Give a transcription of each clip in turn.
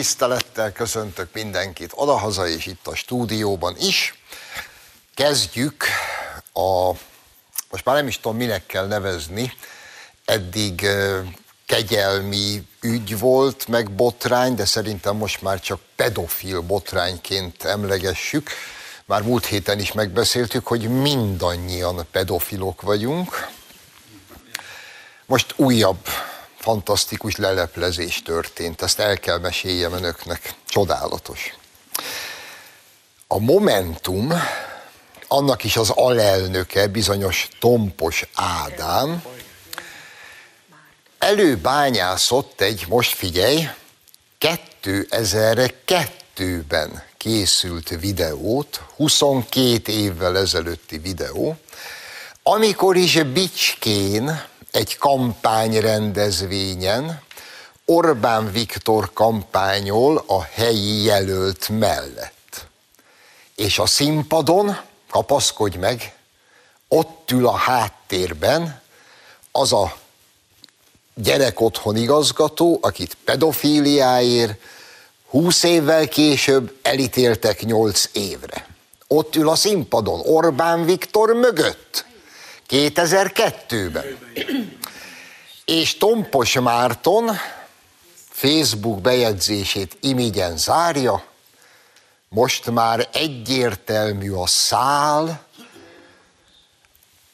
Tisztelettel köszöntök mindenkit odahaza és itt a stúdióban is. Kezdjük a, most már nem is tudom minek kell nevezni, eddig kegyelmi ügy volt, meg botrány, de szerintem most már csak pedofil botrányként emlegessük. Már múlt héten is megbeszéltük, hogy mindannyian pedofilok vagyunk. Most újabb fantasztikus leleplezés történt, ezt el kell meséljem önöknek. Csodálatos. A Momentum, annak is az alelnöke, bizonyos Tompos Ádám, előbányászott egy, most figyelj, 2002-ben készült videót, 22 évvel ezelőtti videó, amikor is Bicskén egy kampányrendezvényen Orbán Viktor kampányol a helyi jelölt mellett. És a színpadon, kapaszkodj meg, ott ül a háttérben az a gyerekotthon igazgató, akit pedofíliáért 20 évvel később elítéltek 8 évre. Ott ül a színpadon Orbán Viktor mögött. 2002-ben. És Tompos Márton Facebook bejegyzését imigyen zárja, most már egyértelmű a szál,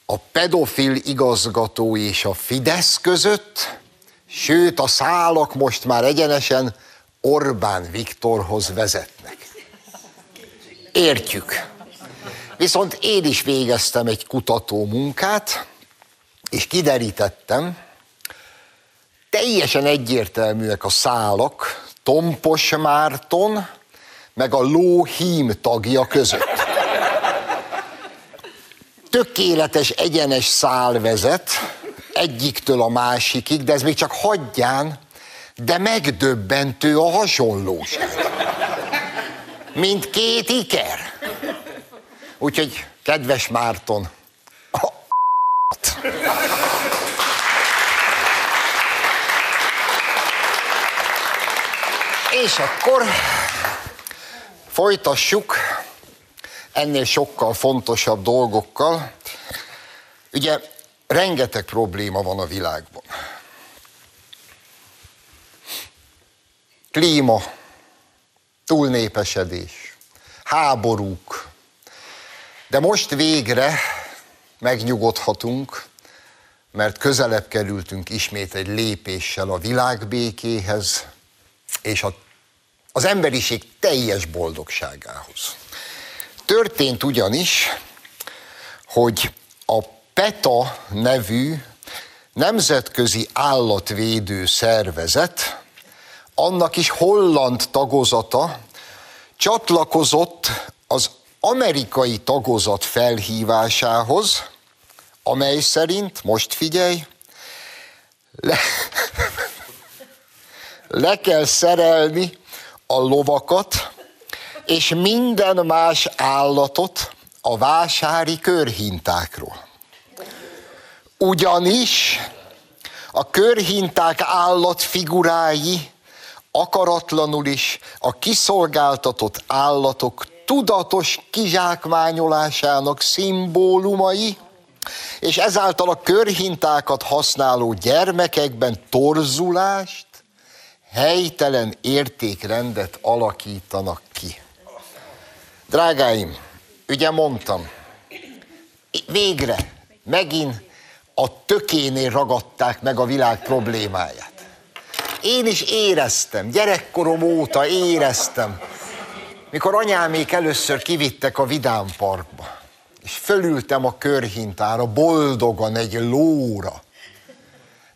a pedofil igazgató és a Fidesz között, sőt a szálak most már egyenesen Orbán Viktorhoz vezetnek. Értjük. Viszont én is végeztem egy kutató munkát, és kiderítettem, teljesen egyértelműek a szálak Tompos Márton, meg a ló hím tagja között. Tökéletes, egyenes szál vezet, egyiktől a másikig, de ez még csak hagyján, de megdöbbentő a hasonlóság. Mint két iker. Úgyhogy, kedves Márton, a És akkor folytassuk ennél sokkal fontosabb dolgokkal. Ugye rengeteg probléma van a világban. Klíma, túlnépesedés, háborúk, de most végre megnyugodhatunk, mert közelebb kerültünk ismét egy lépéssel a világbékéhez, és a, az emberiség teljes boldogságához. Történt ugyanis, hogy a PETA nevű nemzetközi állatvédő szervezet, annak is holland tagozata csatlakozott az amerikai tagozat felhívásához, amely szerint, most figyelj, le, le kell szerelni a lovakat és minden más állatot a vásári körhintákról. Ugyanis a körhinták állatfigurái akaratlanul is a kiszolgáltatott állatok tudatos kizsákmányolásának szimbólumai, és ezáltal a körhintákat használó gyermekekben torzulást, helytelen értékrendet alakítanak ki. Drágáim, ugye mondtam, végre, megint a tökénél ragadták meg a világ problémáját. Én is éreztem, gyerekkorom óta éreztem, mikor anyámék először kivittek a Vidám Parkba, és fölültem a körhintára, boldogan egy lóra.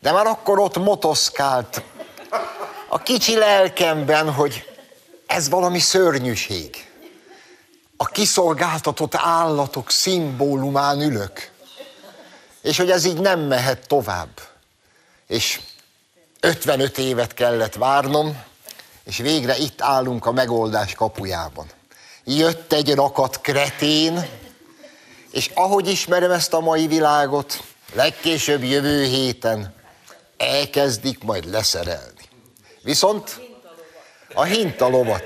De már akkor ott motoszkált a kicsi lelkemben, hogy ez valami szörnyűség. A kiszolgáltatott állatok szimbólumán ülök. És hogy ez így nem mehet tovább. És 55 évet kellett várnom, és végre itt állunk a megoldás kapujában. Jött egy rakat kretén, és ahogy ismerem ezt a mai világot, legkésőbb jövő héten elkezdik majd leszerelni. Viszont a hintalovat,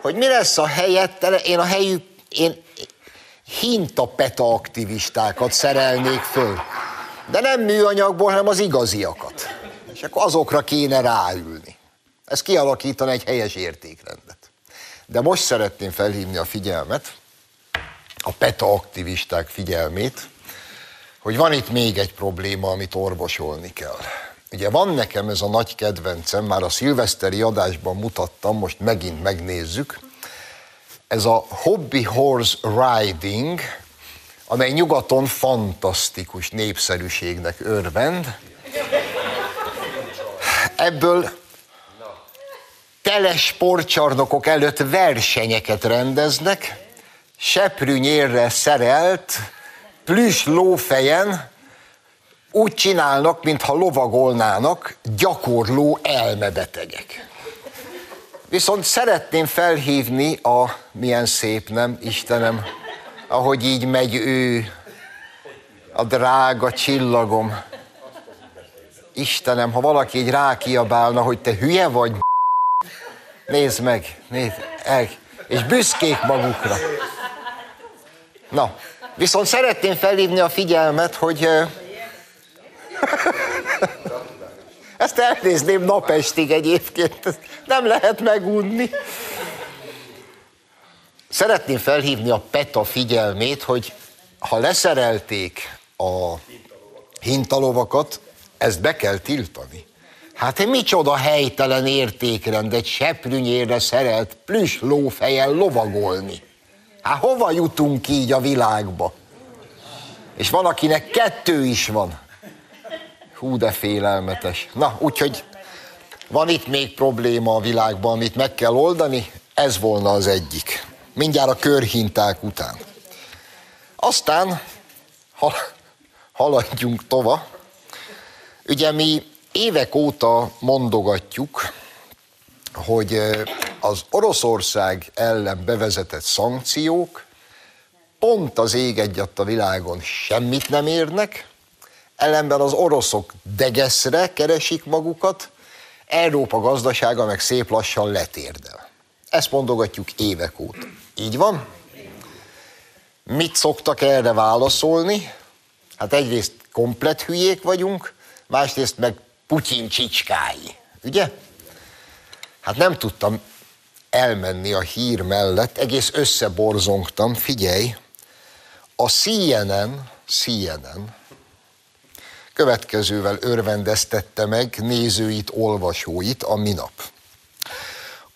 hogy mi lesz a helyettele, én a helyük, én hintapeta aktivistákat szerelnék föl. De nem műanyagból, hanem az igaziakat. És akkor azokra kéne ráülni. Ez kialakítani egy helyes értékrendet. De most szeretném felhívni a figyelmet, a PETA aktivisták figyelmét, hogy van itt még egy probléma, amit orvosolni kell. Ugye van nekem ez a nagy kedvencem, már a szilveszteri adásban mutattam, most megint megnézzük. Ez a hobby horse riding, amely nyugaton fantasztikus népszerűségnek örvend. Ebből tele sportcsarnokok előtt versenyeket rendeznek, seprűnyérre szerelt, plüss lófejen, úgy csinálnak, mintha lovagolnának gyakorló elmebetegek. Viszont szeretném felhívni a, milyen szép nem, Istenem, ahogy így megy ő, a drága csillagom. Istenem, ha valaki így rákiabálna, hogy te hülye vagy, nézd meg, nézd, el, és büszkék magukra. Na, viszont szeretném felhívni a figyelmet, hogy ezt elnézném napestig egyébként, ezt nem lehet megunni. Szeretném felhívni a PETA figyelmét, hogy ha leszerelték a hintalovakat, ezt be kell tiltani. Hát micsoda helytelen értékrend egy seprűnyére szerelt plüss lófejen lovagolni. Hát hova jutunk így a világba? És van, akinek kettő is van. Hú, de félelmetes. Na, úgyhogy van itt még probléma a világban, amit meg kell oldani, ez volna az egyik. Mindjárt a körhinták után. Aztán hal- haladjunk tova. Ugye mi évek óta mondogatjuk, hogy az Oroszország ellen bevezetett szankciók pont az ég egyadt a világon semmit nem érnek, ellenben az oroszok degeszre keresik magukat, Európa gazdasága meg szép lassan letérdel. Ezt mondogatjuk évek óta. Így van? Mit szoktak erre válaszolni? Hát egyrészt komplet hülyék vagyunk, másrészt meg Putyin csicskái, ugye? Hát nem tudtam elmenni a hír mellett, egész összeborzongtam, figyelj, a CNN, CNN következővel örvendeztette meg nézőit, olvasóit a minap.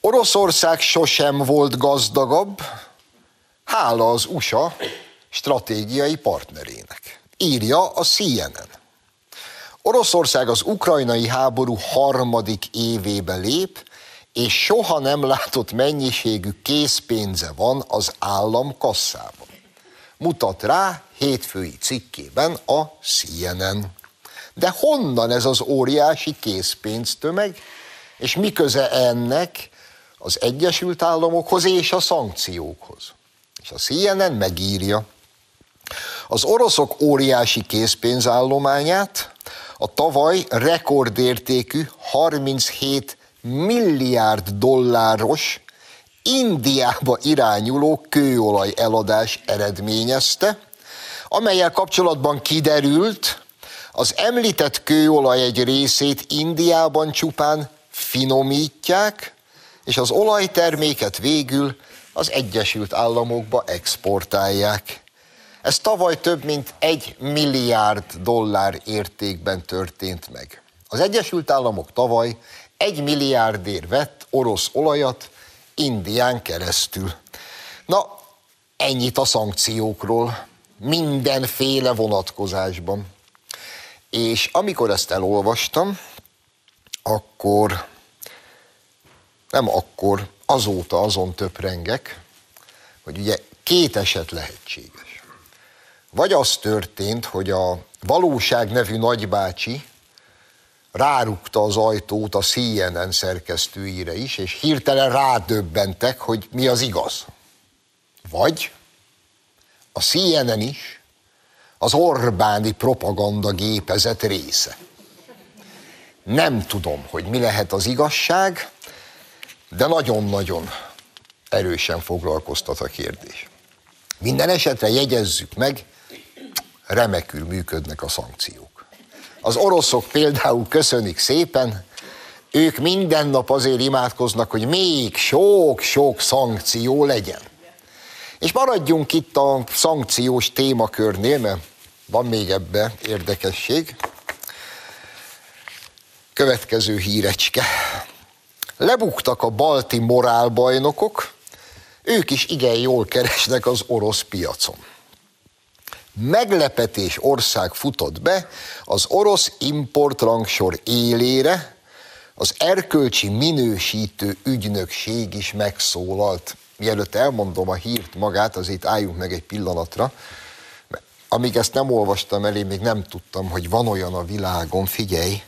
Oroszország sosem volt gazdagabb, hála az USA stratégiai partnerének. Írja a CNN. Oroszország az ukrajnai háború harmadik évébe lép, és soha nem látott mennyiségű készpénze van az állam kasszában. Mutat rá hétfői cikkében a CNN. De honnan ez az óriási készpénztömeg, és mi köze ennek az Egyesült Államokhoz és a szankciókhoz? És a CNN megírja, az oroszok óriási készpénzállományát a tavaly rekordértékű 37 milliárd dolláros Indiába irányuló kőolaj eladás eredményezte, amelyel kapcsolatban kiderült, az említett kőolaj egy részét Indiában csupán finomítják, és az olajterméket végül az Egyesült Államokba exportálják. Ez tavaly több mint egy milliárd dollár értékben történt meg. Az Egyesült Államok tavaly egy milliárdért vett orosz olajat Indián keresztül. Na, ennyit a szankciókról, mindenféle vonatkozásban. És amikor ezt elolvastam, akkor, nem akkor, azóta azon töprengek, hogy ugye két eset lehetséges. Vagy az történt, hogy a valóság nevű nagybácsi rárukta az ajtót a CNN szerkesztőire is, és hirtelen rádöbbentek, hogy mi az igaz. Vagy a CNN is az Orbáni propaganda gépezet része. Nem tudom, hogy mi lehet az igazság, de nagyon-nagyon erősen foglalkoztat a kérdés. Minden esetre jegyezzük meg, remekül működnek a szankciók. Az oroszok például köszönik szépen, ők minden nap azért imádkoznak, hogy még sok-sok szankció legyen. És maradjunk itt a szankciós témakörnél, mert van még ebbe érdekesség. Következő hírecske. Lebuktak a balti morálbajnokok, ők is igen jól keresnek az orosz piacon. Meglepetés ország futott be az orosz importrangsor élére, az erkölcsi minősítő ügynökség is megszólalt. Mielőtt elmondom a hírt magát, azért álljunk meg egy pillanatra. Amíg ezt nem olvastam elé, még nem tudtam, hogy van olyan a világon, figyelj,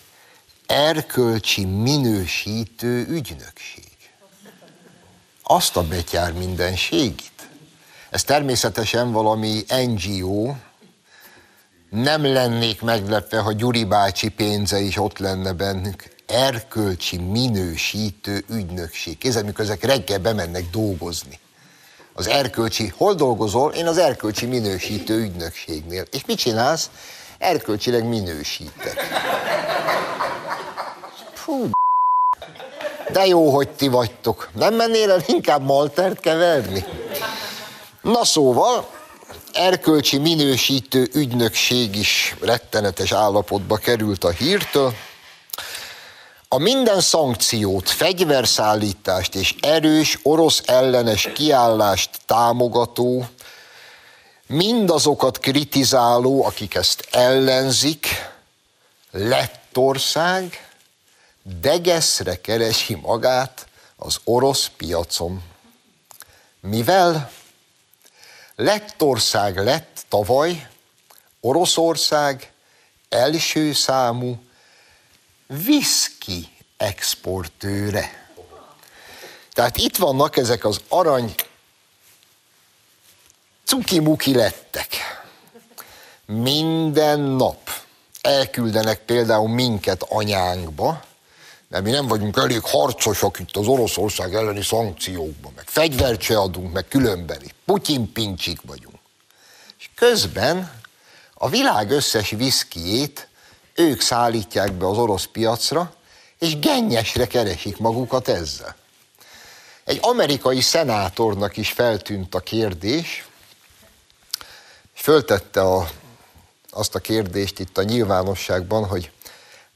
erkölcsi minősítő ügynökség. Azt a betyár mindenségit. Ez természetesen valami NGO, nem lennék meglepve, ha Gyuri bácsi pénze is ott lenne bennük. Erkölcsi minősítő ügynökség. Kézzel, mikor ezek reggel bemennek dolgozni. Az erkölcsi, hol dolgozol? Én az erkölcsi minősítő ügynökségnél. És mit csinálsz? Erkölcsileg minősítek. Fú, de jó, hogy ti vagytok. Nem mennél el inkább maltert keverni? Na szóval, erkölcsi minősítő ügynökség is rettenetes állapotba került a hírtől. A minden szankciót, fegyverszállítást és erős orosz ellenes kiállást támogató, mindazokat kritizáló, akik ezt ellenzik, Lettország degeszre keresi magát az orosz piacon. Mivel Lettország lett tavaly Oroszország első számú viszki exportőre. Tehát itt vannak ezek az arany cukimuki lettek. Minden nap elküldenek például minket anyánkba, mert mi nem vagyunk elég harcosak itt az Oroszország elleni szankciókban, meg fegyvert se adunk, meg különbeni. Putyin pincsik vagyunk. És közben a világ összes viszkijét ők szállítják be az orosz piacra, és gennyesre keresik magukat ezzel. Egy amerikai szenátornak is feltűnt a kérdés, és föltette a, azt a kérdést itt a nyilvánosságban, hogy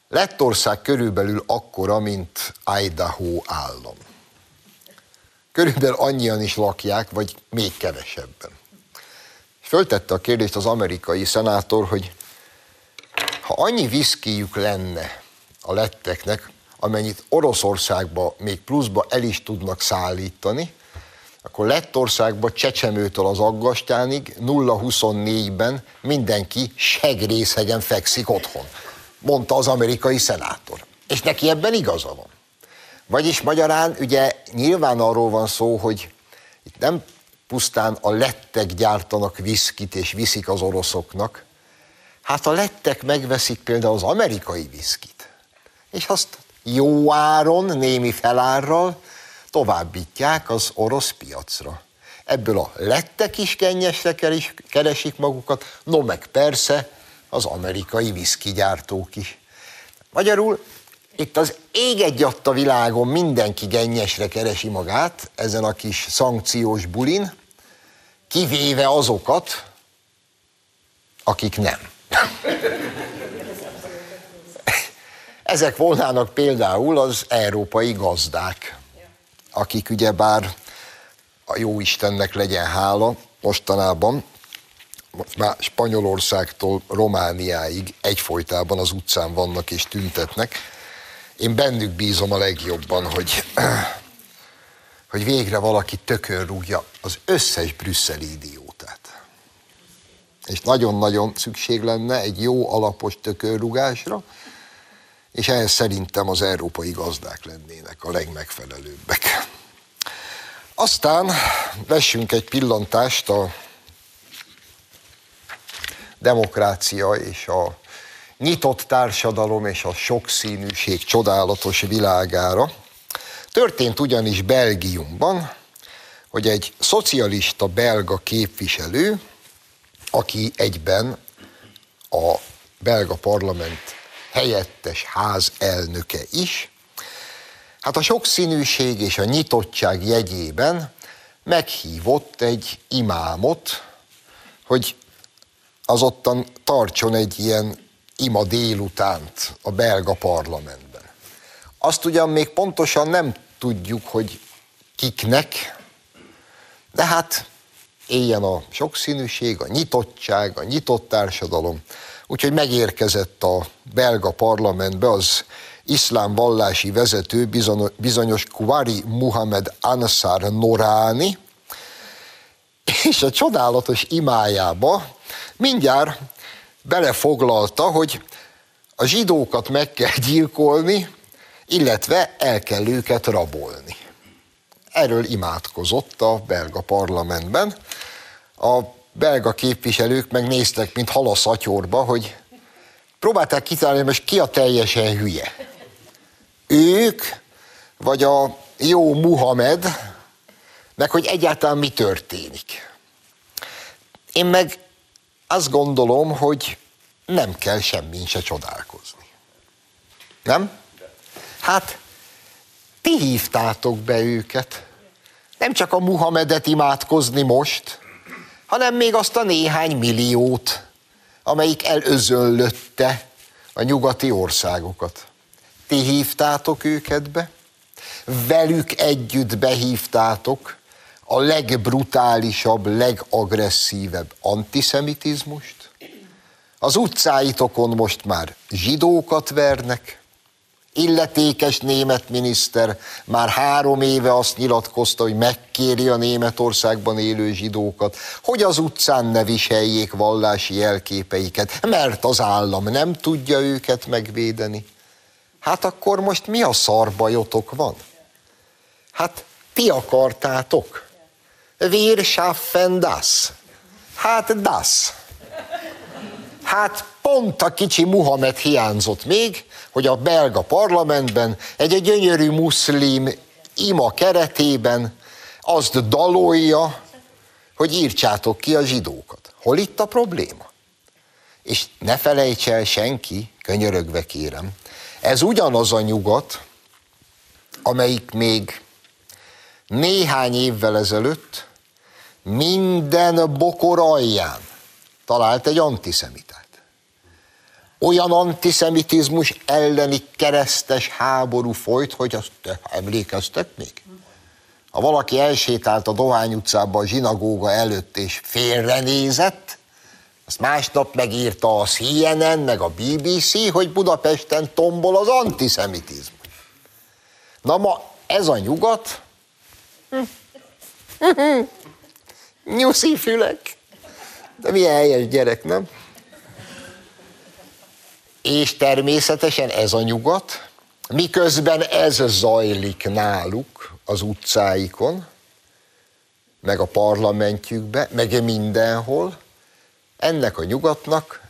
Lettország körülbelül akkora, mint Idaho állam. Körülbelül annyian is lakják, vagy még kevesebben. Föltette a kérdést az amerikai szenátor, hogy ha annyi viszkijük lenne a letteknek, amennyit Oroszországba még pluszba el is tudnak szállítani, akkor Lettországban Csecsemőtől az Aggastyánig 0-24-ben mindenki segrészegen fekszik otthon mondta az amerikai szenátor. És neki ebben igaza van. Vagyis magyarán ugye nyilván arról van szó, hogy itt nem pusztán a lettek gyártanak viszkit és viszik az oroszoknak, hát a lettek megveszik például az amerikai viszkit, és azt jó áron, némi felárral továbbítják az orosz piacra. Ebből a lettek is kennyesre keresik magukat, no meg persze az amerikai viszkigyártók is. Magyarul itt az ég egy a világon mindenki gennyesre keresi magát ezen a kis szankciós bulin, kivéve azokat, akik nem. Ezek volnának például az európai gazdák, akik ugyebár a jó Istennek legyen hála mostanában már Spanyolországtól Romániáig egyfolytában az utcán vannak és tüntetnek. Én bennük bízom a legjobban, hogy, hogy végre valaki tökön rúgja az összes brüsszeli idiótát. És nagyon-nagyon szükség lenne egy jó alapos tökönrugásra, és ehhez szerintem az európai gazdák lennének a legmegfelelőbbek. Aztán vessünk egy pillantást a demokrácia és a nyitott társadalom és a sokszínűség csodálatos világára. Történt ugyanis Belgiumban, hogy egy szocialista belga képviselő, aki egyben a belga parlament helyettes ház elnöke is, hát a sokszínűség és a nyitottság jegyében meghívott egy imámot, hogy azottan tartson egy ilyen ima délutánt a belga parlamentben. Azt ugyan még pontosan nem tudjuk, hogy kiknek, de hát éljen a sokszínűség, a nyitottság, a nyitott társadalom. Úgyhogy megérkezett a belga parlamentbe az iszlám vallási vezető, bizonyos Kuwari Muhammad Ansar Norani, és a csodálatos imájába mindjárt belefoglalta, hogy a zsidókat meg kell gyilkolni, illetve el kell őket rabolni. Erről imádkozott a belga parlamentben. A belga képviselők megnéztek, mint hal a szatyorba, hogy próbálták kitalálni, most ki a teljesen hülye. Ők, vagy a jó Muhammad, meg hogy egyáltalán mi történik. Én meg azt gondolom, hogy nem kell semmin se csodálkozni. Nem? Hát, ti hívtátok be őket. Nem csak a Muhammedet imádkozni most, hanem még azt a néhány milliót, amelyik elözöllötte a nyugati országokat. Ti hívtátok őket be, velük együtt behívtátok a legbrutálisabb, legagresszívebb antiszemitizmust, az utcáitokon most már zsidókat vernek, illetékes német miniszter már három éve azt nyilatkozta, hogy megkéri a Németországban élő zsidókat, hogy az utcán ne viseljék vallási jelképeiket, mert az állam nem tudja őket megvédeni. Hát akkor most mi a szarbajotok van? Hát ti akartátok. Wir schaffen das. Hát das. Hát pont a kicsi Muhammed hiányzott még, hogy a belga parlamentben egy, egy gyönyörű muszlim ima keretében azt dalolja, hogy írtsátok ki a zsidókat. Hol itt a probléma? És ne felejts el senki, könyörögve kérem, ez ugyanaz a nyugat, amelyik még néhány évvel ezelőtt minden bokor alján talált egy antiszemitát. Olyan antiszemitizmus elleni keresztes háború folyt, hogy azt emlékeztek még? Ha valaki elsétált a Dohány utcába a zsinagóga előtt és félrenézett, azt másnap megírta a CNN, meg a BBC, hogy Budapesten tombol az antiszemitizmus. Na ma ez a nyugat, nyuszi fülek. De milyen helyes gyerek, nem? És természetesen ez a nyugat, miközben ez zajlik náluk az utcáikon, meg a parlamentjükbe, meg mindenhol, ennek a nyugatnak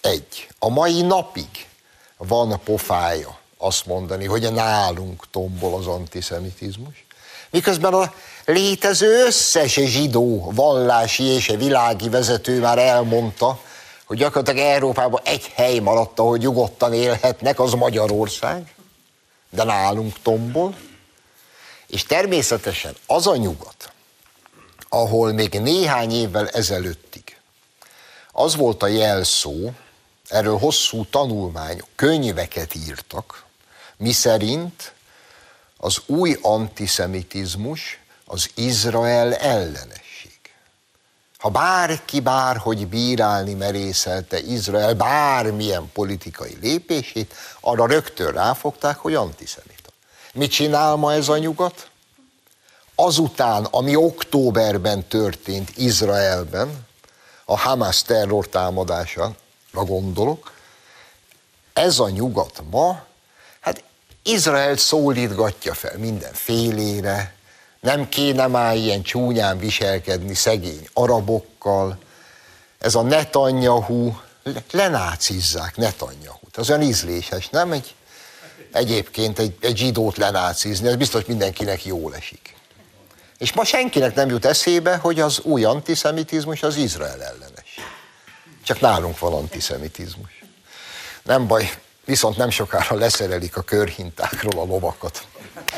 egy. A mai napig van a pofája azt mondani, hogy nálunk tombol az antiszemitizmus, miközben a létező összes zsidó vallási és világi vezető már elmondta, hogy gyakorlatilag Európában egy hely maradt, ahol nyugodtan élhetnek, az Magyarország, de nálunk tombol. És természetesen az a nyugat, ahol még néhány évvel ezelőttig az volt a jelszó, erről hosszú tanulmányok, könyveket írtak, mi szerint az új antiszemitizmus az Izrael ellenesség. Ha bárki bárhogy bírálni merészelte Izrael bármilyen politikai lépését, arra rögtön ráfogták, hogy antiszemita. Mit csinál ma ez a nyugat? Azután, ami októberben történt Izraelben, a Hamas terrortámadására gondolok, ez a nyugat ma, Izrael szólítgatja fel minden félére, nem kéne már ilyen csúnyán viselkedni szegény arabokkal. Ez a Netanyahu, lenácizzák Netanyahut. Az olyan ízléses, nem? Egy, egyébként egy, egy zsidót lenácizni, ez biztos mindenkinek jól esik. És ma senkinek nem jut eszébe, hogy az új antiszemitizmus az Izrael ellenes. Csak nálunk van antiszemitizmus. Nem baj, viszont nem sokára leszerelik a körhintákról a lovakat.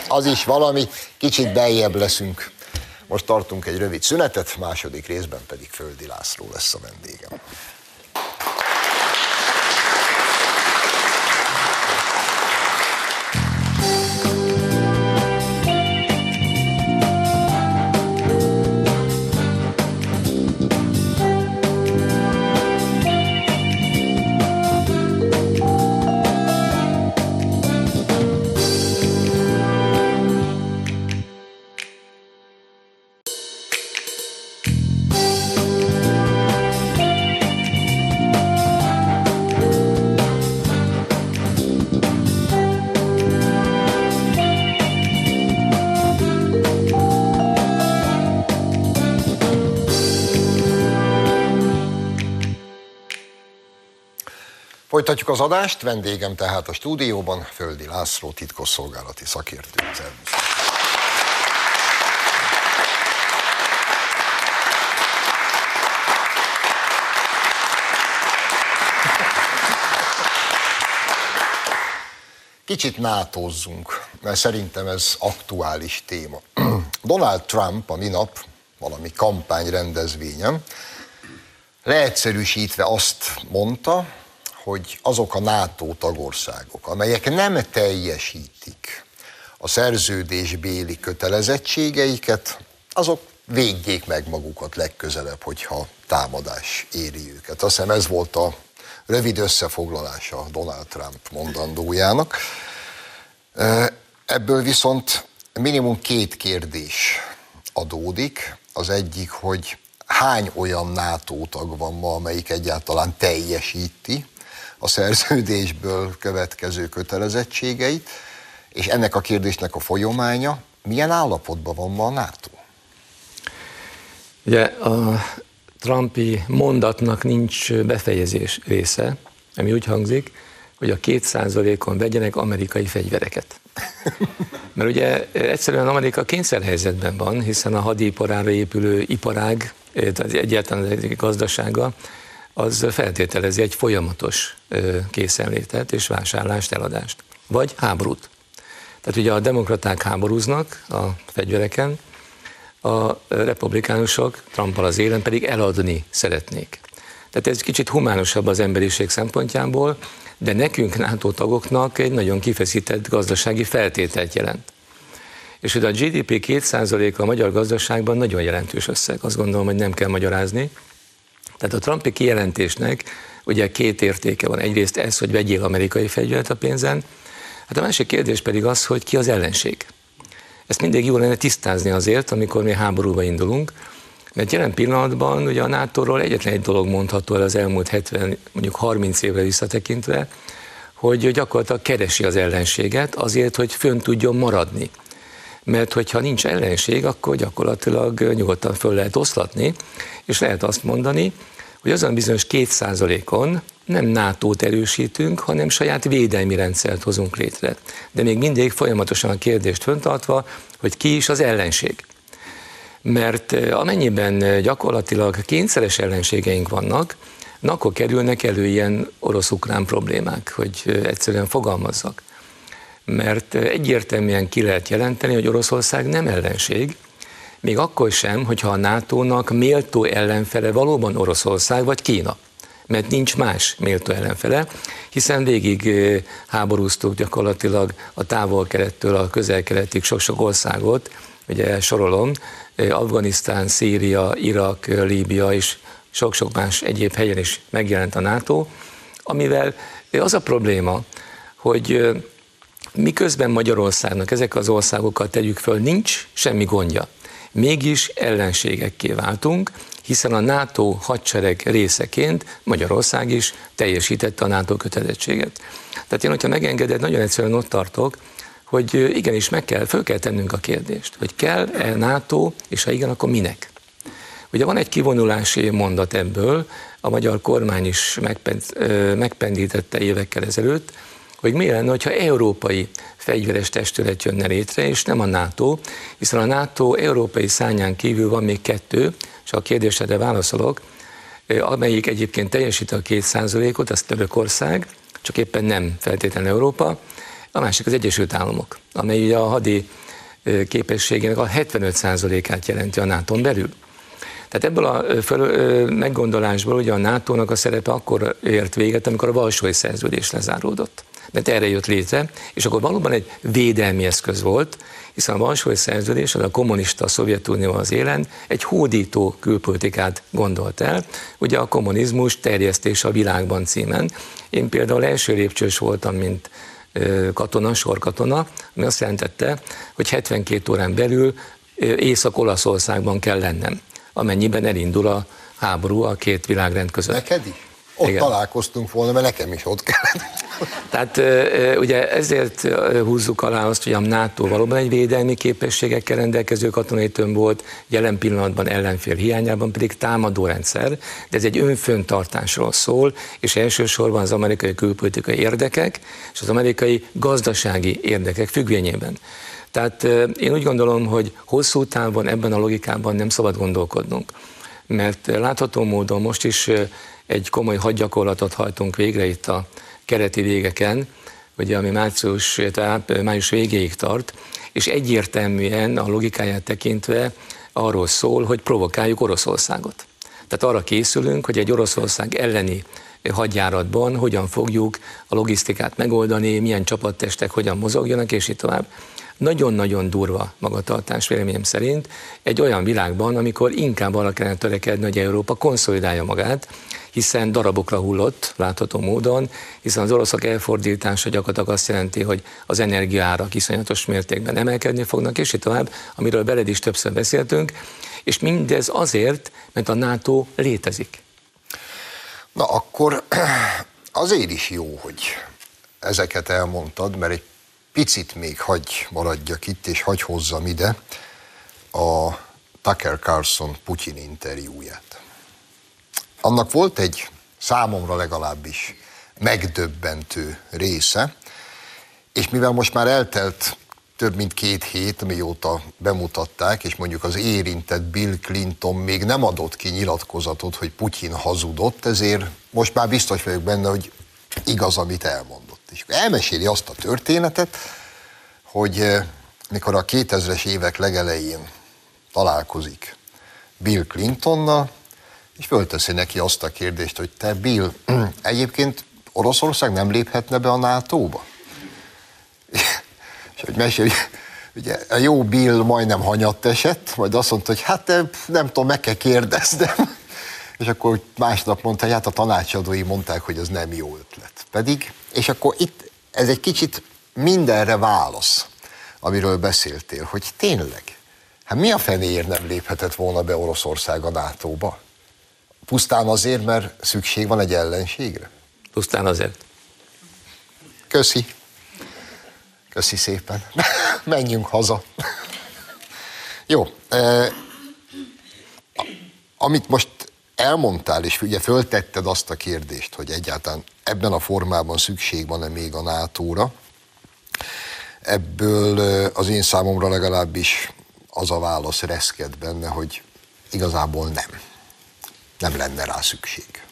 Az is valami, kicsit beljebb leszünk. Most tartunk egy rövid szünetet, második részben pedig Földi László lesz a vendégem. Folytatjuk az adást, vendégem tehát a stúdióban, Földi László, titkosszolgálati szakértő. Kicsit nátózzunk, mert szerintem ez aktuális téma. Donald Trump a minap valami kampányrendezvényen leegyszerűsítve azt mondta, hogy azok a NATO tagországok, amelyek nem teljesítik a szerződésbéli kötelezettségeiket, azok védjék meg magukat legközelebb, hogyha támadás éri őket. Azt hiszem ez volt a rövid összefoglalása Donald Trump mondandójának. Ebből viszont minimum két kérdés adódik. Az egyik, hogy hány olyan NATO tag van ma, amelyik egyáltalán teljesíti a szerződésből következő kötelezettségeit, és ennek a kérdésnek a folyománya, milyen állapotban van ma a NATO? Ugye a Trumpi mondatnak nincs befejezés része, ami úgy hangzik, hogy a két százalékon vegyenek amerikai fegyvereket. Mert ugye egyszerűen Amerika kényszerhelyzetben van, hiszen a hadiparára épülő iparág, egyáltalán az gazdasága az feltételezi egy folyamatos készenlétet és vásárlást, eladást. Vagy háborút. Tehát ugye a demokraták háborúznak a fegyvereken, a republikánusok, Trumpal az élen pedig eladni szeretnék. Tehát ez kicsit humánusabb az emberiség szempontjából, de nekünk NATO tagoknak egy nagyon kifeszített gazdasági feltételt jelent. És hogy a GDP 2%-a a magyar gazdaságban nagyon jelentős összeg, azt gondolom, hogy nem kell magyarázni, tehát a Trumpi kijelentésnek ugye két értéke van. Egyrészt ez, hogy vegyél amerikai fegyvert a pénzen, hát a másik kérdés pedig az, hogy ki az ellenség. Ezt mindig jó lenne tisztázni azért, amikor mi háborúba indulunk, mert jelen pillanatban ugye a NATO-ról egyetlen egy dolog mondható el az elmúlt 70, mondjuk 30 évre visszatekintve, hogy gyakorlatilag keresi az ellenséget azért, hogy fönn tudjon maradni. Mert hogyha nincs ellenség, akkor gyakorlatilag nyugodtan föl lehet oszlatni, és lehet azt mondani, hogy azon bizonyos két százalékon nem nato erősítünk, hanem saját védelmi rendszert hozunk létre. De még mindig folyamatosan a kérdést föntartva, hogy ki is az ellenség. Mert eh, amennyiben gyakorlatilag kényszeres ellenségeink vannak, na akkor kerülnek elő ilyen orosz-ukrán problémák, hogy eh, egyszerűen fogalmazzak. Mert eh, egyértelműen ki lehet jelenteni, hogy Oroszország nem ellenség, még akkor sem, hogyha a NATO-nak méltó ellenfele valóban Oroszország vagy Kína. Mert nincs más méltó ellenfele, hiszen végig háborúztuk gyakorlatilag a távol-kelettől a közel-keletig sok-sok országot, ugye sorolom, Afganisztán, Szíria, Irak, Líbia és sok-sok más egyéb helyen is megjelent a NATO, amivel az a probléma, hogy miközben Magyarországnak ezek az országokat tegyük föl, nincs semmi gondja mégis ellenségekké váltunk, hiszen a NATO hadsereg részeként Magyarország is teljesítette a NATO kötelezettséget. Tehát én, hogyha megengeded, nagyon egyszerűen ott tartok, hogy igenis meg kell, föl kell tennünk a kérdést, hogy kell-e NATO, és ha igen, akkor minek? Ugye van egy kivonulási mondat ebből, a magyar kormány is megpendítette évekkel ezelőtt, hogy mi lenne, ha európai fegyveres testület jönne létre, és nem a NATO, hiszen a NATO európai szányán kívül van még kettő, és a kérdésedre válaszolok, amelyik egyébként teljesít a két százalékot, az Törökország, csak éppen nem feltétlenül Európa, a másik az Egyesült Államok, amely ugye a hadi képességének a 75%-át jelenti a nato belül. Tehát ebből a föl, meggondolásból ugye a NATO-nak a szerepe akkor ért véget, amikor a Valsói szerződés lezáródott. Mert erre jött létre, és akkor valóban egy védelmi eszköz volt, hiszen a Varsói Szerződés, az a kommunista Szovjetunió az élen egy hódító külpolitikát gondolt el, ugye a kommunizmus terjesztés a világban címen. Én például első lépcsős voltam, mint katona, sorkatona, ami azt jelentette, hogy 72 órán belül Észak-Olaszországban kell lennem, amennyiben elindul a háború a két világrend között. Neked is? Ott Igen. találkoztunk volna, mert nekem is ott kellett. Tehát ugye ezért húzzuk alá azt, hogy a NATO valóban egy védelmi képességekkel rendelkező katonai tömb volt, jelen pillanatban ellenfél hiányában pedig támadó rendszer, de ez egy önföntartásról szól, és elsősorban az amerikai külpolitikai érdekek és az amerikai gazdasági érdekek függvényében. Tehát én úgy gondolom, hogy hosszú távon ebben a logikában nem szabad gondolkodnunk. Mert látható módon most is egy komoly hadgyakorlatot hajtunk végre itt a kereti végeken, ugye, ami március, tehát május végéig tart, és egyértelműen a logikáját tekintve arról szól, hogy provokáljuk Oroszországot. Tehát arra készülünk, hogy egy Oroszország elleni hadjáratban hogyan fogjuk a logisztikát megoldani, milyen csapattestek hogyan mozogjanak, és így tovább nagyon-nagyon durva magatartás véleményem szerint egy olyan világban, amikor inkább arra kellene törekedni, hogy Európa konszolidálja magát, hiszen darabokra hullott, látható módon, hiszen az oroszok elfordítása gyakorlatilag azt jelenti, hogy az energiaárak iszonyatos mértékben emelkedni fognak, és így tovább, amiről beled is többször beszéltünk, és mindez azért, mert a NATO létezik. Na akkor azért is jó, hogy ezeket elmondtad, mert egy picit még hagy maradjak itt, és hagy hozzam ide a Tucker Carlson Putyin interjúját. Annak volt egy számomra legalábbis megdöbbentő része, és mivel most már eltelt több mint két hét, mióta bemutatták, és mondjuk az érintett Bill Clinton még nem adott ki nyilatkozatot, hogy Putyin hazudott, ezért most már biztos vagyok benne, hogy igaz, amit elmondott. És elmeséli azt a történetet, hogy eh, mikor a 2000-es évek legelején találkozik Bill Clintonnal, és fölteszi neki azt a kérdést, hogy te Bill, egyébként Oroszország nem léphetne be a NATO-ba? és hogy meséli, ugye a jó Bill majdnem hanyatt esett, majd azt mondta, hogy hát eh, nem tudom, meg kell kérdeznem. És akkor másnap mondta, hogy hát a tanácsadói mondták, hogy ez nem jó ötlet. Pedig, és akkor itt ez egy kicsit mindenre válasz, amiről beszéltél, hogy tényleg, hát mi a fenéért nem léphetett volna be Oroszország a NATO-ba? Pusztán azért, mert szükség van egy ellenségre? Pusztán azért. Köszi. Köszi szépen. Menjünk haza. Jó. Eh, amit most elmondtál, és ugye föltetted azt a kérdést, hogy egyáltalán ebben a formában szükség van-e még a NATO-ra, ebből az én számomra legalábbis az a válasz reszked benne, hogy igazából nem. Nem lenne rá szükség.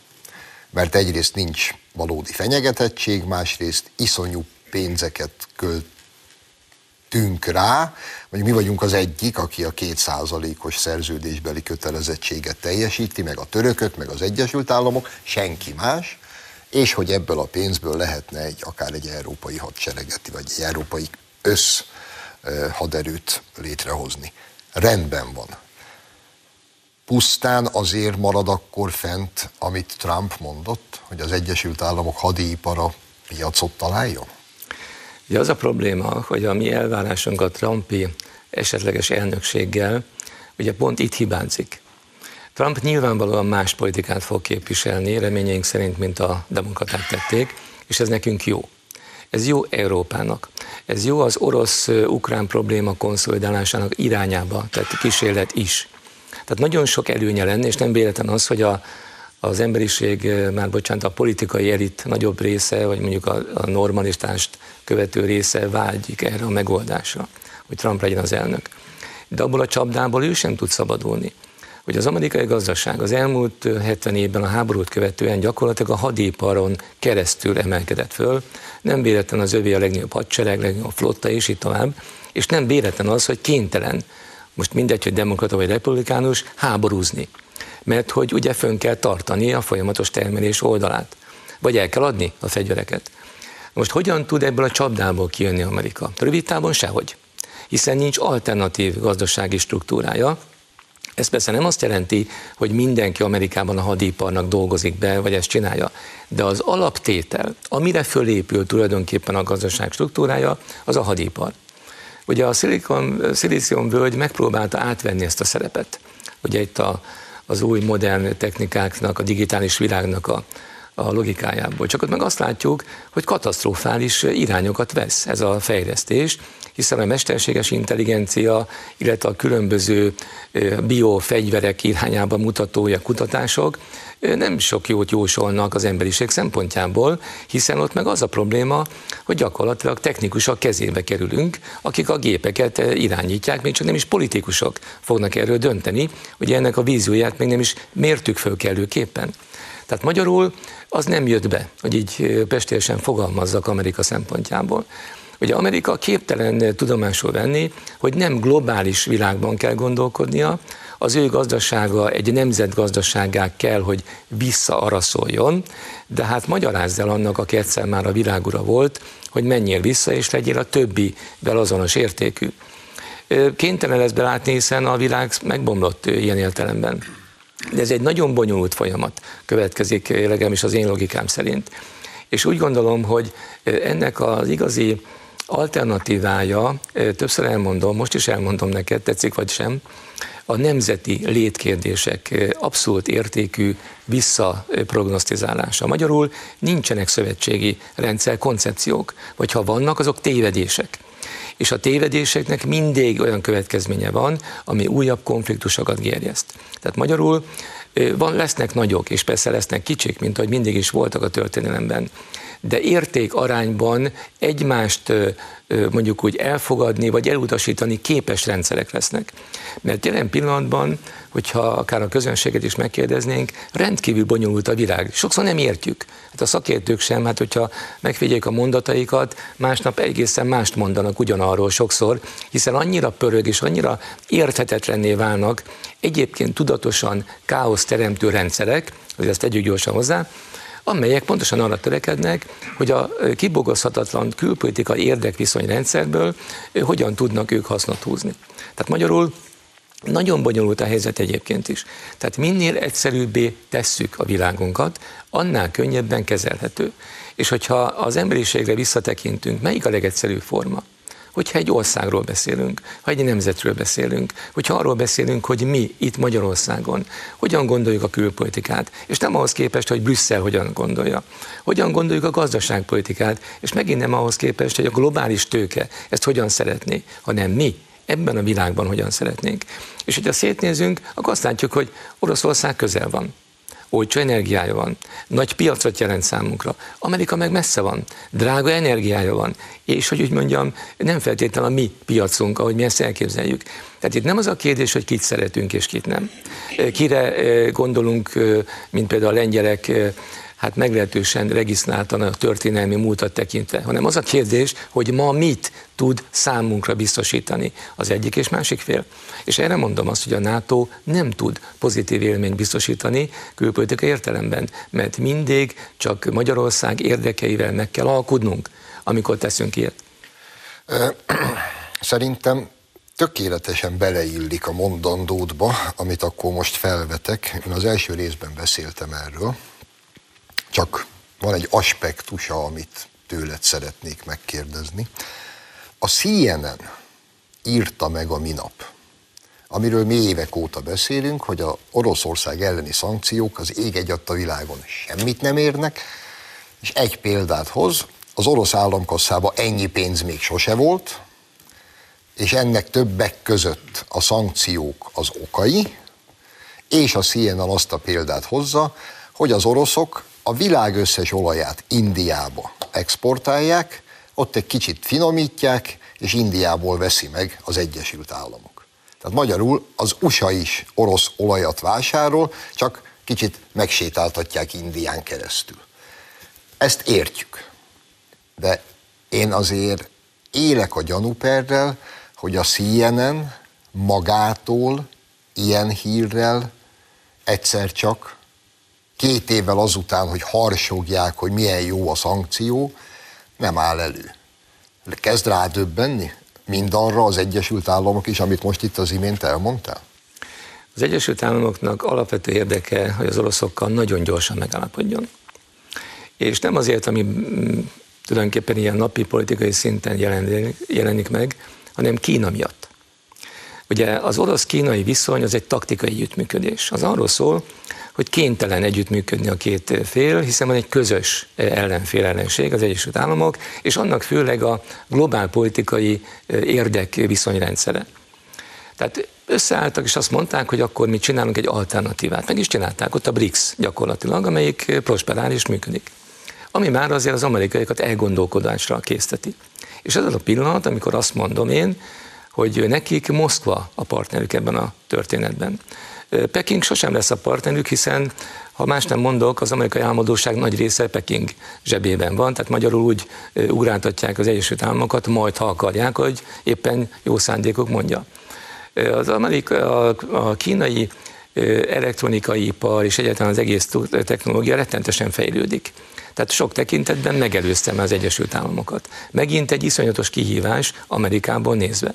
Mert egyrészt nincs valódi fenyegetettség, másrészt iszonyú pénzeket költ tünk rá, vagy mi vagyunk az egyik, aki a kétszázalékos szerződésbeli kötelezettséget teljesíti, meg a törökök, meg az Egyesült Államok, senki más, és hogy ebből a pénzből lehetne egy, akár egy európai hadsereget, vagy egy európai össz haderőt létrehozni. Rendben van. Pusztán azért marad akkor fent, amit Trump mondott, hogy az Egyesült Államok hadipara piacot találjon? Ugye az a probléma, hogy a mi elvárásunk a Trumpi esetleges elnökséggel, ugye pont itt hibázik. Trump nyilvánvalóan más politikát fog képviselni, reményeink szerint, mint a demokraták tették, és ez nekünk jó. Ez jó Európának. Ez jó az orosz-ukrán probléma konszolidálásának irányába, tehát kísérlet is. Tehát nagyon sok előnye lenne, és nem véletlen az, hogy a, az emberiség, már bocsánat, a politikai elit nagyobb része, vagy mondjuk a, a normalistást követő része vágyik erre a megoldásra, hogy Trump legyen az elnök. De abból a csapdából ő sem tud szabadulni hogy az amerikai gazdaság az elmúlt 70 évben a háborút követően gyakorlatilag a hadiparon keresztül emelkedett föl. Nem véletlen az övé a legnagyobb hadsereg, legnagyobb flotta, és így tovább. És nem véletlen az, hogy kénytelen, most mindegy, hogy demokrata vagy republikánus, háborúzni. Mert hogy ugye fönn kell tartani a folyamatos termelés oldalát. Vagy el kell adni a fegyvereket. Most hogyan tud ebből a csapdából kijönni Amerika? Rövid távon sehogy. Hiszen nincs alternatív gazdasági struktúrája, ez persze nem azt jelenti, hogy mindenki Amerikában a hadiparnak dolgozik be, vagy ezt csinálja, de az alaptétel, amire fölépül tulajdonképpen a gazdaság struktúrája, az a hadipar. Ugye a Szilícium völgy megpróbálta átvenni ezt a szerepet. Ugye itt a, az új modern technikáknak, a digitális világnak a, a logikájából. Csak ott meg azt látjuk, hogy katasztrofális irányokat vesz ez a fejlesztés, hiszen a mesterséges intelligencia, illetve a különböző biofegyverek irányába mutatója kutatások nem sok jót jósolnak az emberiség szempontjából, hiszen ott meg az a probléma, hogy gyakorlatilag technikusok kezébe kerülünk, akik a gépeket irányítják, még csak nem is politikusok fognak erről dönteni, hogy ennek a vízióját még nem is mértük föl kellőképpen. Tehát magyarul az nem jött be, hogy így pestélyesen fogalmazzak Amerika szempontjából. Ugye Amerika képtelen tudomásul venni, hogy nem globális világban kell gondolkodnia, az ő gazdasága egy nemzetgazdaságá kell, hogy visszaaraszoljon, de hát magyarázz el annak, aki egyszer már a világura volt, hogy menjél vissza, és legyél a többivel azonos értékű. Kénytelen lesz belátni, hiszen a világ megbomlott ilyen értelemben. De ez egy nagyon bonyolult folyamat következik, legalábbis az én logikám szerint. És úgy gondolom, hogy ennek az igazi alternatívája, többször elmondom, most is elmondom neked, tetszik vagy sem, a nemzeti létkérdések abszolút értékű visszaprognosztizálása. Magyarul nincsenek szövetségi rendszer koncepciók, vagy ha vannak, azok tévedések. És a tévedéseknek mindig olyan következménye van, ami újabb konfliktusokat gerjeszt. Tehát magyarul van, lesznek nagyok, és persze lesznek kicsik, mint ahogy mindig is voltak a történelemben de érték arányban egymást mondjuk úgy elfogadni vagy elutasítani képes rendszerek lesznek. Mert jelen pillanatban, hogyha akár a közönséget is megkérdeznénk, rendkívül bonyolult a világ. Sokszor nem értjük. Hát a szakértők sem, hát hogyha megfigyeljük a mondataikat, másnap egészen mást mondanak ugyanarról sokszor, hiszen annyira pörög és annyira érthetetlenné válnak egyébként tudatosan káosz teremtő rendszerek, hogy ezt tegyük gyorsan hozzá, amelyek pontosan arra törekednek, hogy a kibogozhatatlan külpolitikai érdekviszonyrendszerből hogyan tudnak ők hasznot húzni. Tehát magyarul nagyon bonyolult a helyzet egyébként is. Tehát minél egyszerűbbé tesszük a világunkat, annál könnyebben kezelhető. És hogyha az emberiségre visszatekintünk, melyik a legegyszerűbb forma? Hogyha egy országról beszélünk, ha egy nemzetről beszélünk, hogyha arról beszélünk, hogy mi itt Magyarországon hogyan gondoljuk a külpolitikát, és nem ahhoz képest, hogy Brüsszel hogyan gondolja, hogyan gondoljuk a gazdaságpolitikát, és megint nem ahhoz képest, hogy a globális tőke ezt hogyan szeretné, hanem mi ebben a világban hogyan szeretnénk. És hogyha szétnézünk, akkor azt látjuk, hogy Oroszország közel van olcsó energiája van, nagy piacot jelent számunkra. Amerika meg messze van, drága energiája van, és hogy úgy mondjam, nem feltétlenül a mi piacunk, ahogy mi ezt elképzeljük. Tehát itt nem az a kérdés, hogy kit szeretünk és kit nem. Kire eh, gondolunk, eh, mint például a lengyelek, eh, hát meglehetősen regisztráltan a történelmi múltat tekintve, hanem az a kérdés, hogy ma mit tud számunkra biztosítani az egyik és másik fél. És erre mondom azt, hogy a NATO nem tud pozitív élményt biztosítani külpolitikai értelemben, mert mindig csak Magyarország érdekeivel meg kell alkudnunk, amikor teszünk ilyet. Szerintem tökéletesen beleillik a mondandódba, amit akkor most felvetek. Én az első részben beszéltem erről, csak van egy aspektusa, amit tőled szeretnék megkérdezni. A CNN írta meg a minap, amiről mi évek óta beszélünk, hogy a Oroszország elleni szankciók az ég egy a világon semmit nem érnek, és egy példát hoz, az orosz államkasszába ennyi pénz még sose volt, és ennek többek között a szankciók az okai, és a CNN azt a példát hozza, hogy az oroszok a világ összes olaját Indiába exportálják, ott egy kicsit finomítják, és Indiából veszi meg az Egyesült Államok. Tehát magyarul az USA is orosz olajat vásárol, csak kicsit megsétáltatják Indián keresztül. Ezt értjük. De én azért élek a gyanúperrel, hogy a CNN magától ilyen hírrel egyszer csak két évvel azután, hogy harsogják, hogy milyen jó a szankció, nem áll elő. Kezd rádöbbenni mindarra az Egyesült Államok is, amit most itt az imént elmondtál? Az Egyesült Államoknak alapvető érdeke, hogy az oroszokkal nagyon gyorsan megállapodjon. És nem azért, ami mm, tulajdonképpen ilyen napi politikai szinten jelenik, meg, hanem Kína miatt. Ugye az orosz-kínai viszony az egy taktikai együttműködés. Az arról szól, hogy kénytelen együttműködni a két fél, hiszen van egy közös ellenfél ellenség, az Egyesült Államok, és annak főleg a globál politikai érdek viszonyrendszere. Tehát összeálltak, és azt mondták, hogy akkor mi csinálunk egy alternatívát. Meg is csinálták ott a BRICS gyakorlatilag, amelyik prosperál és működik. Ami már azért az amerikaiakat elgondolkodásra készteti. És ez az a pillanat, amikor azt mondom én, hogy nekik Moszkva a partnerük ebben a történetben. Peking sosem lesz a partnerük, hiszen ha más nem mondok, az amerikai álmodóság nagy része Peking zsebében van, tehát magyarul úgy ugráltatják az Egyesült Államokat, majd ha akarják, hogy éppen jó szándékok mondja. Az amerika, a, a kínai elektronikai ipar és egyáltalán az egész technológia rettentesen fejlődik. Tehát sok tekintetben megelőztem az Egyesült Államokat. Megint egy iszonyatos kihívás Amerikából nézve.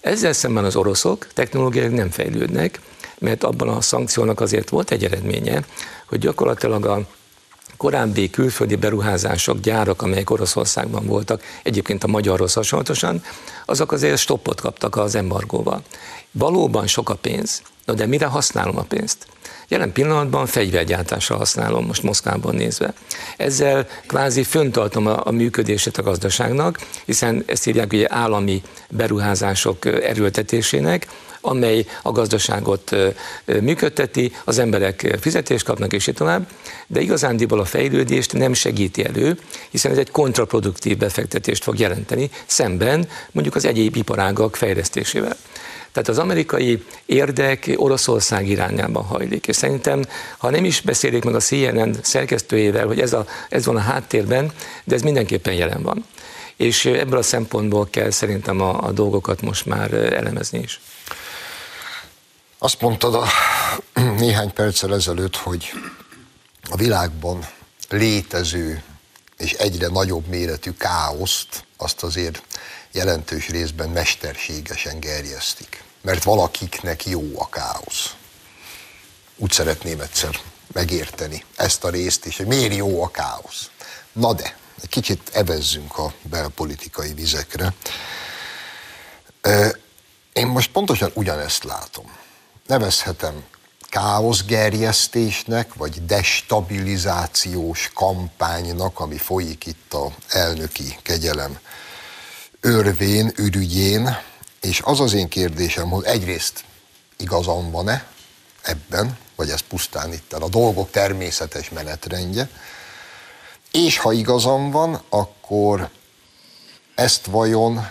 Ezzel szemben az oroszok technológiailag nem fejlődnek, mert abban a szankciónak azért volt egy eredménye, hogy gyakorlatilag a korábbi külföldi beruházások, gyárak, amelyek Oroszországban voltak, egyébként a magyarhoz hasonlatosan, azok azért stoppot kaptak az embargóval. Valóban sok a pénz, Na de mire használom a pénzt? Jelen pillanatban fegyvergyártásra használom, most Moszkvában nézve. Ezzel kvázi föntartom a, a működését a gazdaságnak, hiszen ezt írják ugye állami beruházások erőltetésének, amely a gazdaságot működteti, az emberek fizetést kapnak, és így tovább, de igazándiból a fejlődést nem segíti elő, hiszen ez egy kontraproduktív befektetést fog jelenteni, szemben mondjuk az egyéb iparágak fejlesztésével. Tehát az amerikai érdek Oroszország irányában hajlik. És szerintem, ha nem is beszélik meg a CNN szerkesztőjével, hogy ez, a, ez van a háttérben, de ez mindenképpen jelen van. És ebből a szempontból kell szerintem a, a dolgokat most már elemezni is. Azt mondtad a néhány perccel ezelőtt, hogy a világban létező és egyre nagyobb méretű káoszt, azt azért jelentős részben mesterségesen gerjesztik. Mert valakiknek jó a káosz. Úgy szeretném egyszer megérteni ezt a részt is, hogy miért jó a káosz. Na de, egy kicsit evezzünk a belpolitikai vizekre. Én most pontosan ugyanezt látom. Nevezhetem káoszgerjesztésnek, vagy destabilizációs kampánynak, ami folyik itt a elnöki kegyelem örvén, ürügyén, és az az én kérdésem, hogy egyrészt igazam van-e ebben, vagy ez pusztán itt a dolgok természetes menetrendje, és ha igazam van, akkor ezt vajon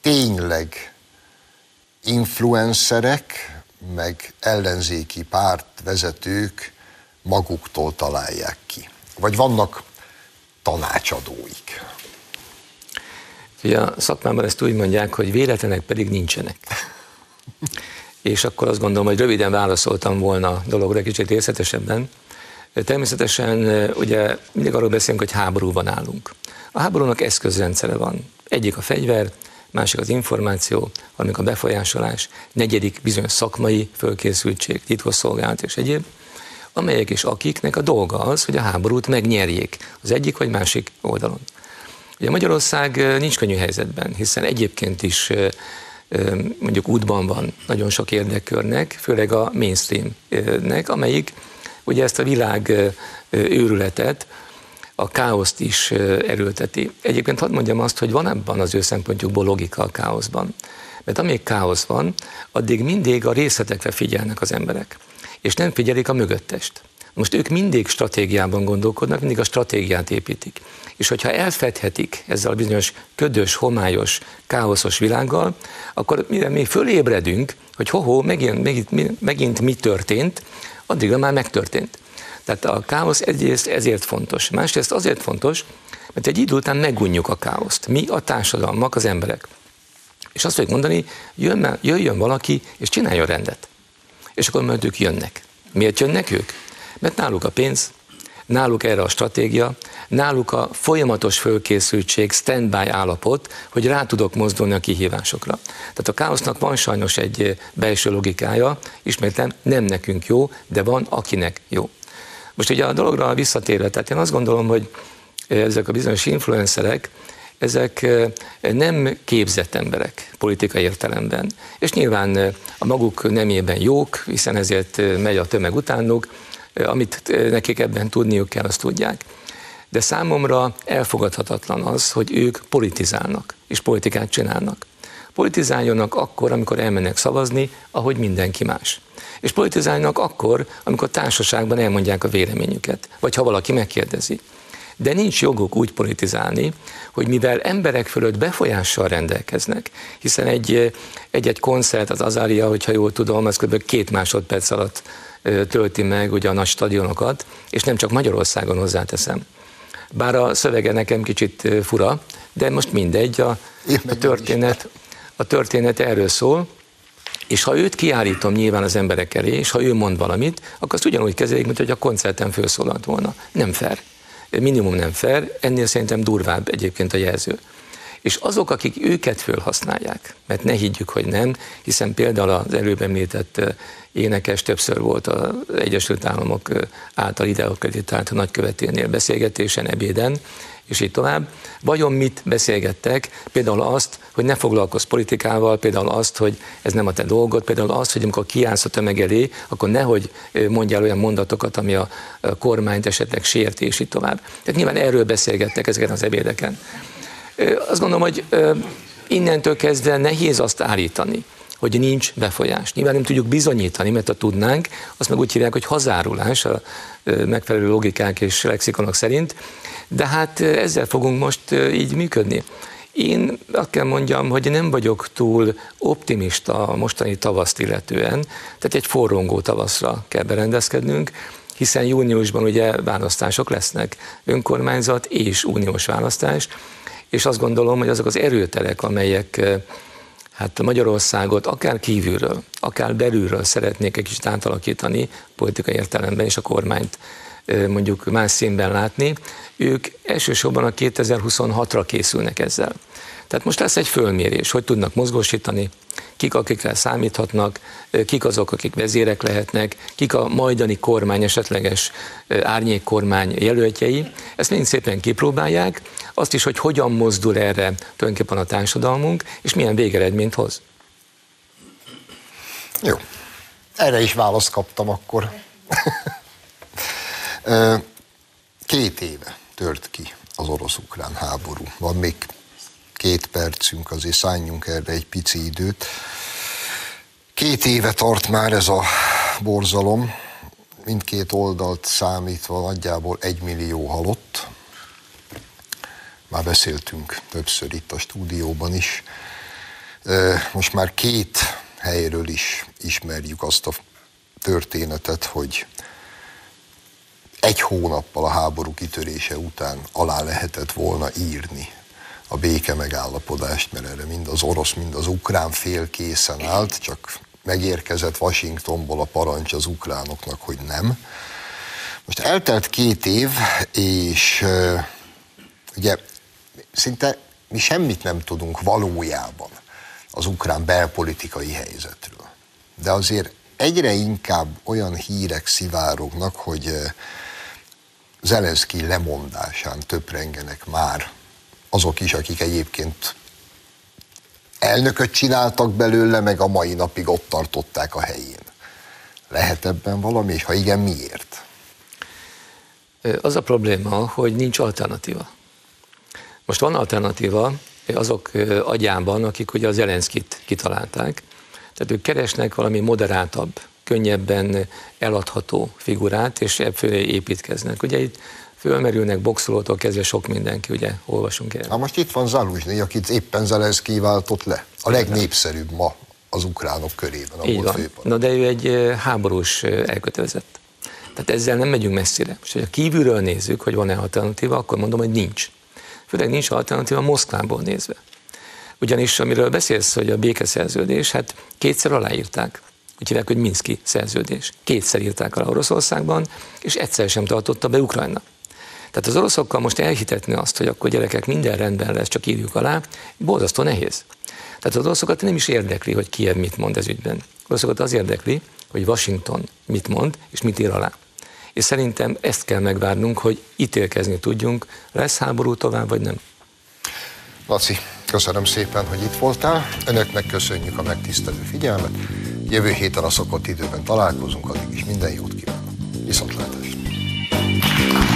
tényleg influencerek, meg ellenzéki pártvezetők maguktól találják ki? Vagy vannak tanácsadóik? Ugye a szakmában ezt úgy mondják, hogy véletlenek pedig nincsenek. És akkor azt gondolom, hogy röviden válaszoltam volna a dologra kicsit részletesebben. Természetesen ugye mindig arról beszélünk, hogy háborúban állunk. A háborúnak eszközrendszere van. Egyik a fegyver, másik az információ, amik a befolyásolás, negyedik bizonyos szakmai fölkészültség, titkosszolgálat és egyéb, amelyek és akiknek a dolga az, hogy a háborút megnyerjék az egyik vagy másik oldalon. Ugye Magyarország nincs könnyű helyzetben, hiszen egyébként is mondjuk útban van nagyon sok érdekkörnek, főleg a mainstreamnek, amelyik ugye ezt a világ őrületet, a káoszt is erőlteti. Egyébként hadd mondjam azt, hogy van ebben az ő szempontjukból logika a káoszban. Mert amíg káosz van, addig mindig a részletekre figyelnek az emberek. és nem figyelik a mögöttest. Most ők mindig stratégiában gondolkodnak, mindig a stratégiát építik. És hogyha elfedhetik ezzel a bizonyos ködös, homályos, káoszos világgal, akkor mire mi fölébredünk, hogy hoho, megint, megint, megint mi történt, addigra már megtörtént. Tehát a káosz egyrészt ezért fontos. Másrészt azért fontos, mert egy idő után megunjuk a káoszt. Mi a társadalmak, az emberek. És azt fogjuk mondani, jön, jöjjön valaki, és csináljon rendet. És akkor majd ők jönnek. Miért jönnek ők? Mert náluk a pénz, náluk erre a stratégia, náluk a folyamatos fölkészültség, standby állapot, hogy rá tudok mozdulni a kihívásokra. Tehát a káosznak van sajnos egy belső logikája, ismétlem, nem nekünk jó, de van akinek jó. Most ugye a dologra visszatérve, tehát én azt gondolom, hogy ezek a bizonyos influencerek, ezek nem képzett emberek politikai értelemben. És nyilván a maguk nemében jók, hiszen ezért megy a tömeg utánuk, amit nekik ebben tudniuk kell, azt tudják. De számomra elfogadhatatlan az, hogy ők politizálnak, és politikát csinálnak. Politizáljanak akkor, amikor elmennek szavazni, ahogy mindenki más. És politizáljanak akkor, amikor társaságban elmondják a véleményüket, vagy ha valaki megkérdezi de nincs joguk úgy politizálni, hogy mivel emberek fölött befolyással rendelkeznek, hiszen egy, egy-egy koncert, az Azária, hogyha jól tudom, az kb. két másodperc alatt tölti meg ugye a nagy stadionokat, és nem csak Magyarországon hozzáteszem. Bár a szövege nekem kicsit fura, de most mindegy, a, a történet, a történet erről szól, és ha őt kiállítom nyilván az emberek elé, és ha ő mond valamit, akkor azt ugyanúgy kezelik, mint hogy a koncerten felszólalt volna. Nem fair minimum nem fair, ennél szerintem durvább egyébként a jelző. És azok, akik őket fölhasználják, mert ne higgyük, hogy nem, hiszen például az előbb említett énekes többször volt az Egyesült Államok által ide akreditált nagyköveténél beszélgetésen, ebéden, és így tovább. Vajon mit beszélgettek? Például azt, hogy ne foglalkozz politikával, például azt, hogy ez nem a te dolgod, például azt, hogy amikor kiállsz a tömeg elé, akkor nehogy mondjál olyan mondatokat, ami a kormányt esetleg sérti, és így tovább. Tehát nyilván erről beszélgettek ezeken az ebédeken. Azt gondolom, hogy innentől kezdve nehéz azt állítani, hogy nincs befolyás. Nyilván nem tudjuk bizonyítani, mert ha tudnánk, azt meg úgy hívják, hogy hazárulás a megfelelő logikák és lexikonok szerint, de hát ezzel fogunk most így működni. Én azt kell mondjam, hogy nem vagyok túl optimista a mostani tavaszt illetően, tehát egy forrongó tavaszra kell berendezkednünk, hiszen júniusban ugye választások lesznek, önkormányzat és uniós választás, és azt gondolom, hogy azok az erőtelek, amelyek hát Magyarországot akár kívülről, akár belülről szeretnék egy kicsit átalakítani politikai értelemben, és a kormányt mondjuk más színben látni, ők elsősorban a 2026-ra készülnek ezzel. Tehát most lesz egy fölmérés, hogy tudnak mozgósítani, kik akikre számíthatnak, kik azok, akik vezérek lehetnek, kik a majdani kormány, esetleges árnyék kormány jelöltjei. Ezt mind szépen kipróbálják, azt is, hogy hogyan mozdul erre tulajdonképpen a társadalmunk, és milyen végeredményt hoz. Jó. Erre is választ kaptam akkor. Két éve tört ki az orosz-ukrán háború. Van még két percünk, azért szálljunk erre egy pici időt. Két éve tart már ez a borzalom, mindkét oldalt számítva nagyjából egy millió halott. Már beszéltünk többször itt a stúdióban is. Most már két helyről is ismerjük azt a történetet, hogy egy hónappal a háború kitörése után alá lehetett volna írni a béke megállapodást, mert erre mind az orosz, mind az ukrán fél készen állt, csak megérkezett Washingtonból a parancs az ukránoknak, hogy nem. Most eltelt két év, és ugye szinte mi semmit nem tudunk valójában az ukrán belpolitikai helyzetről. De azért egyre inkább olyan hírek szivárognak, hogy uh, Zelenszky lemondásán töprengenek már azok is, akik egyébként elnököt csináltak belőle, meg a mai napig ott tartották a helyén. Lehet ebben valami, és ha igen, miért? Az a probléma, hogy nincs alternatíva. Most van alternatíva azok agyában, akik ugye az Zelenszkit kitalálták, tehát ők keresnek valami moderátabb, könnyebben eladható figurát, és ebből építkeznek. Ugye itt fölmerülnek boxolótól kezdve sok mindenki, ugye olvasunk el. Na most itt van Zaluzsny, akit éppen Zelenszky váltott le. A legnépszerűbb ma az ukránok körében. A Így van. Na de ő egy háborús elkötelezett. Tehát ezzel nem megyünk messzire. És ha kívülről nézzük, hogy van-e alternatíva, akkor mondom, hogy nincs. Főleg nincs alternatíva Moszkvából nézve. Ugyanis amiről beszélsz, hogy a békeszerződés, hát kétszer aláírták. Úgy hívják, hogy Minszki szerződés. Kétszer írták alá Oroszországban, és egyszer sem tartotta be Ukrajna. Tehát az oroszokkal most elhitetni azt, hogy akkor gyerekek minden rendben lesz, csak írjuk alá, borzasztó nehéz. Tehát az oroszokat nem is érdekli, hogy Kiev mit mond ez ügyben. Az oroszokat az érdekli, hogy Washington mit mond, és mit ír alá. És szerintem ezt kell megvárnunk, hogy ítélkezni tudjunk, lesz háború tovább, vagy nem. Laci, köszönöm szépen, hogy itt voltál. Önöknek köszönjük a megtisztelő figyelmet. Jövő héten a szokott időben találkozunk, addig is minden jót kívánok. Viszontlátásra!